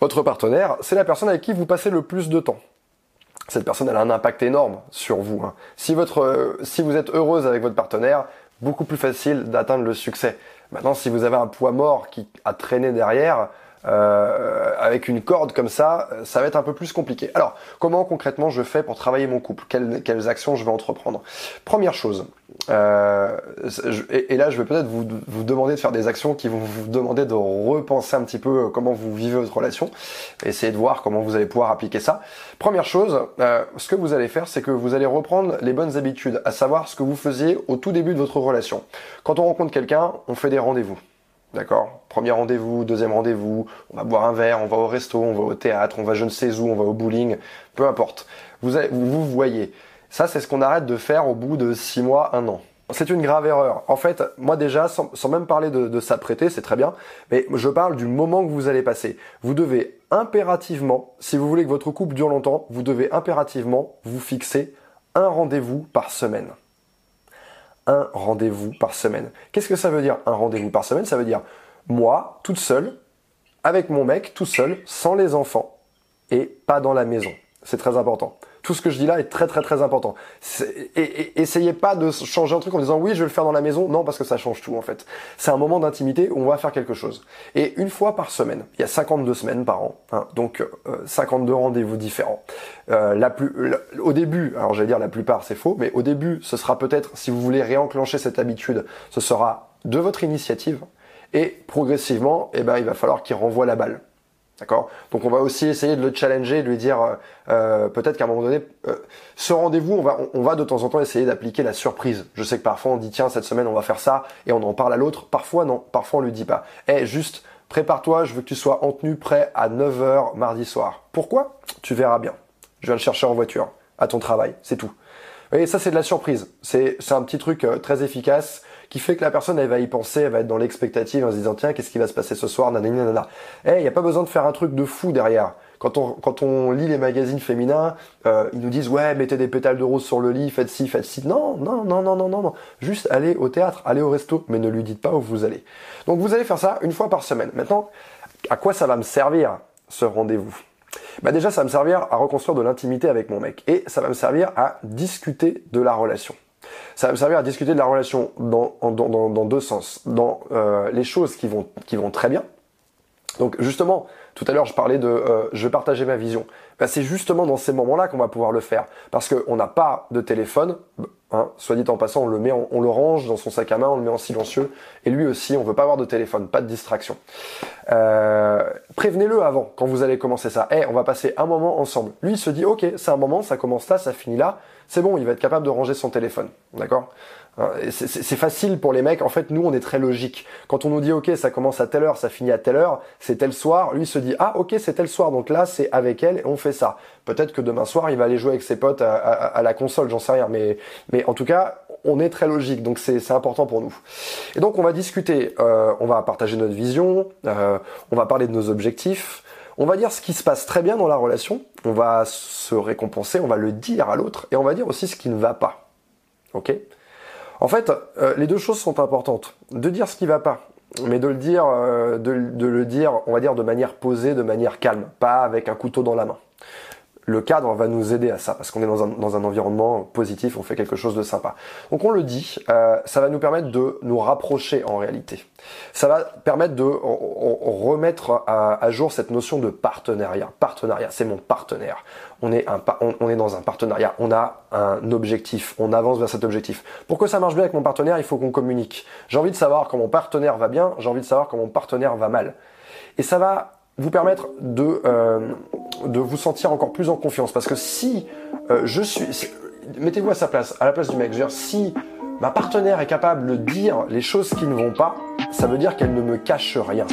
Votre partenaire, c'est la personne avec qui vous passez le plus de temps. Cette personne, elle a un impact énorme sur vous. hein. Si, votre, euh, si vous êtes heureuse avec votre partenaire, beaucoup plus facile d'atteindre le succès. Maintenant, si vous avez un poids mort qui a traîné derrière, euh, avec une corde comme ça, euh, ça va être un peu plus compliqué. Alors, comment concrètement je fais pour travailler mon couple? Quelles, quelles actions je vais entreprendre? Première chose, euh, je- et, là je vais peut-être vous, vous demander de faire des actions qui vont vous demander de repenser un petit peu euh, comment vous vivez votre relation, essayer de voir comment vous allez pouvoir appliquer ça. Première chose, euh, ce que vous allez faire, c'est que vous allez reprendre les bonnes habitudes, à savoir ce que vous faisiez au tout début de votre relation. Quand on rencontre quelqu'un, on fait des rendez-vous. D'accord Premier rendez-vous, deuxième rendez-vous, on va boire un verre, on va au resto, on va au théâtre, on va je ne sais où, on va au bowling, peu importe. Vous, voyez. Ça, c'est ce qu'on arrête de faire au bout de six mois, un an. C'est une grave erreur. En fait, moi déjà, sans, même parler de s'apprêter, c'est très bien, mais je parle du moment que vous allez passer. Vous devez impérativement, si vous voulez que votre couple dure longtemps, vous devez impérativement vous fixer un rendez-vous par semaine un rendez-vous par semaine. Qu'est-ce que ça veut dire un rendez-vous par semaine? Ça veut dire moi, toute seule, avec mon mec, tout seul, sans les enfants, et pas dans la maison. C'est très important. Tout ce que je dis là est très très très important. Essayez pas de changer un truc en disant oui je vais le faire dans la maison. Non parce que ça change tout en fait. C'est un moment d'intimité où on va faire quelque chose. Et une fois par semaine. Il y a 52 semaines par an. hein. donc euh, 52 rendez-vous différents. Euh, la plus, au début, alors j'allais dire la plupart c'est faux, mais au début ce sera peut-être si vous voulez réenclencher cette habitude, ce sera de votre initiative. Et progressivement, eh ben, il va falloir qu'il renvoie la balle. D'accord Donc on va aussi essayer de le challenger, de lui dire euh, euh, peut-être qu'à un moment donné, euh, ce rendez-vous, on va, on, va de temps en temps essayer d'appliquer la surprise. Je sais que parfois on dit tiens cette semaine on va faire ça et on en parle à l'autre. Parfois non, parfois on lui dit pas. Eh juste prépare-toi, je veux que tu sois en tenue prêt à 9h mardi soir. Pourquoi? Tu verras bien. Je viens le chercher en voiture, à ton travail, c'est tout. Et ça c'est de la surprise. C'est un petit truc très efficace qui fait que la personne elle va y penser, elle va être dans l'expectative en se disant tiens qu'est-ce qui va se passer ce soir, nanana. Eh, il n'y a pas besoin de faire un truc de fou derrière. Quand on, quand on lit les magazines féminins, euh, ils nous disent ouais mettez des pétales de rose sur le lit, faites ci, faites ci. Non, non, non, non, non, non, non. Juste allez au théâtre, allez au resto, mais ne lui dites pas où vous allez. Donc vous allez faire ça une fois par semaine. Maintenant, à quoi ça va me servir ce rendez-vous? Bah déjà, ça va me servir à reconstruire de l'intimité avec mon mec. Et ça va me servir à discuter de la relation. Ça va me servir à discuter de la relation dans, dans, dans, deux sens. Dans euh, les choses qui vont, qui vont très bien. Donc justement, tout à l'heure, je parlais de euh, je partager ma vision. Bah, c'est justement dans ces moments-là qu'on va pouvoir le faire. Parce qu'on n'a pas de téléphone. Hein, soit dit en passant, on le met, on le range dans son sac à main, on le met en silencieux. Et lui aussi, on veut pas avoir de téléphone, pas de distraction. Euh, prévenez-le avant quand vous allez commencer ça. Eh, on va passer un moment ensemble. Lui, il se dit, ok, c'est un moment, ça commence là, ça finit là. C'est bon, il va être capable de ranger son téléphone. D'accord et c'est- facile pour les mecs. En fait, nous, on est très logique. Quand on nous dit, ok, ça commence à telle heure, ça finit à telle heure, c'est tel soir. Lui se dit, ah, ok, c'est tel soir. Donc là, c'est avec elle et on fait ça. Peut-être que demain soir, il va aller jouer avec ses potes à, la console, j'en sais rien. Mais, mais en tout cas, on est très logique. Donc c'est c'est important pour nous. Et donc, on va discuter. euh, on va partager notre vision. euh, on va parler de nos objectifs. On va dire ce qui se passe très bien dans la relation. On va se récompenser. On va le dire à l'autre et on va dire aussi ce qui ne va pas. Ok? En fait, euh, les deux choses sont importantes. De dire ce qui va pas, mais de le dire, euh, de le dire, on va dire de manière posée, de manière calme, pas avec un couteau dans la main. Le cadre va nous aider à ça, parce qu'on est dans un, dans un environnement positif, on fait quelque chose de sympa. Donc on le dit, euh, ça va nous permettre de nous rapprocher en réalité. Ça va permettre de remettre à, jour cette notion de partenariat. Partenariat, c'est mon partenaire. On est, un, on est dans un partenariat, on a un objectif, on avance vers cet objectif. Pour que ça marche bien avec mon partenaire, il faut qu'on communique. J'ai envie de savoir quand mon partenaire va bien, j'ai envie de savoir quand mon partenaire va mal. Et ça va vous permettre de, euh, de vous sentir encore plus en confiance. Parce que si euh, je suis... Mettez-vous à sa place, à la place du mec. Je veux dire, si ma partenaire est capable de dire les choses qui ne vont pas, ça veut dire qu'elle ne me cache rien.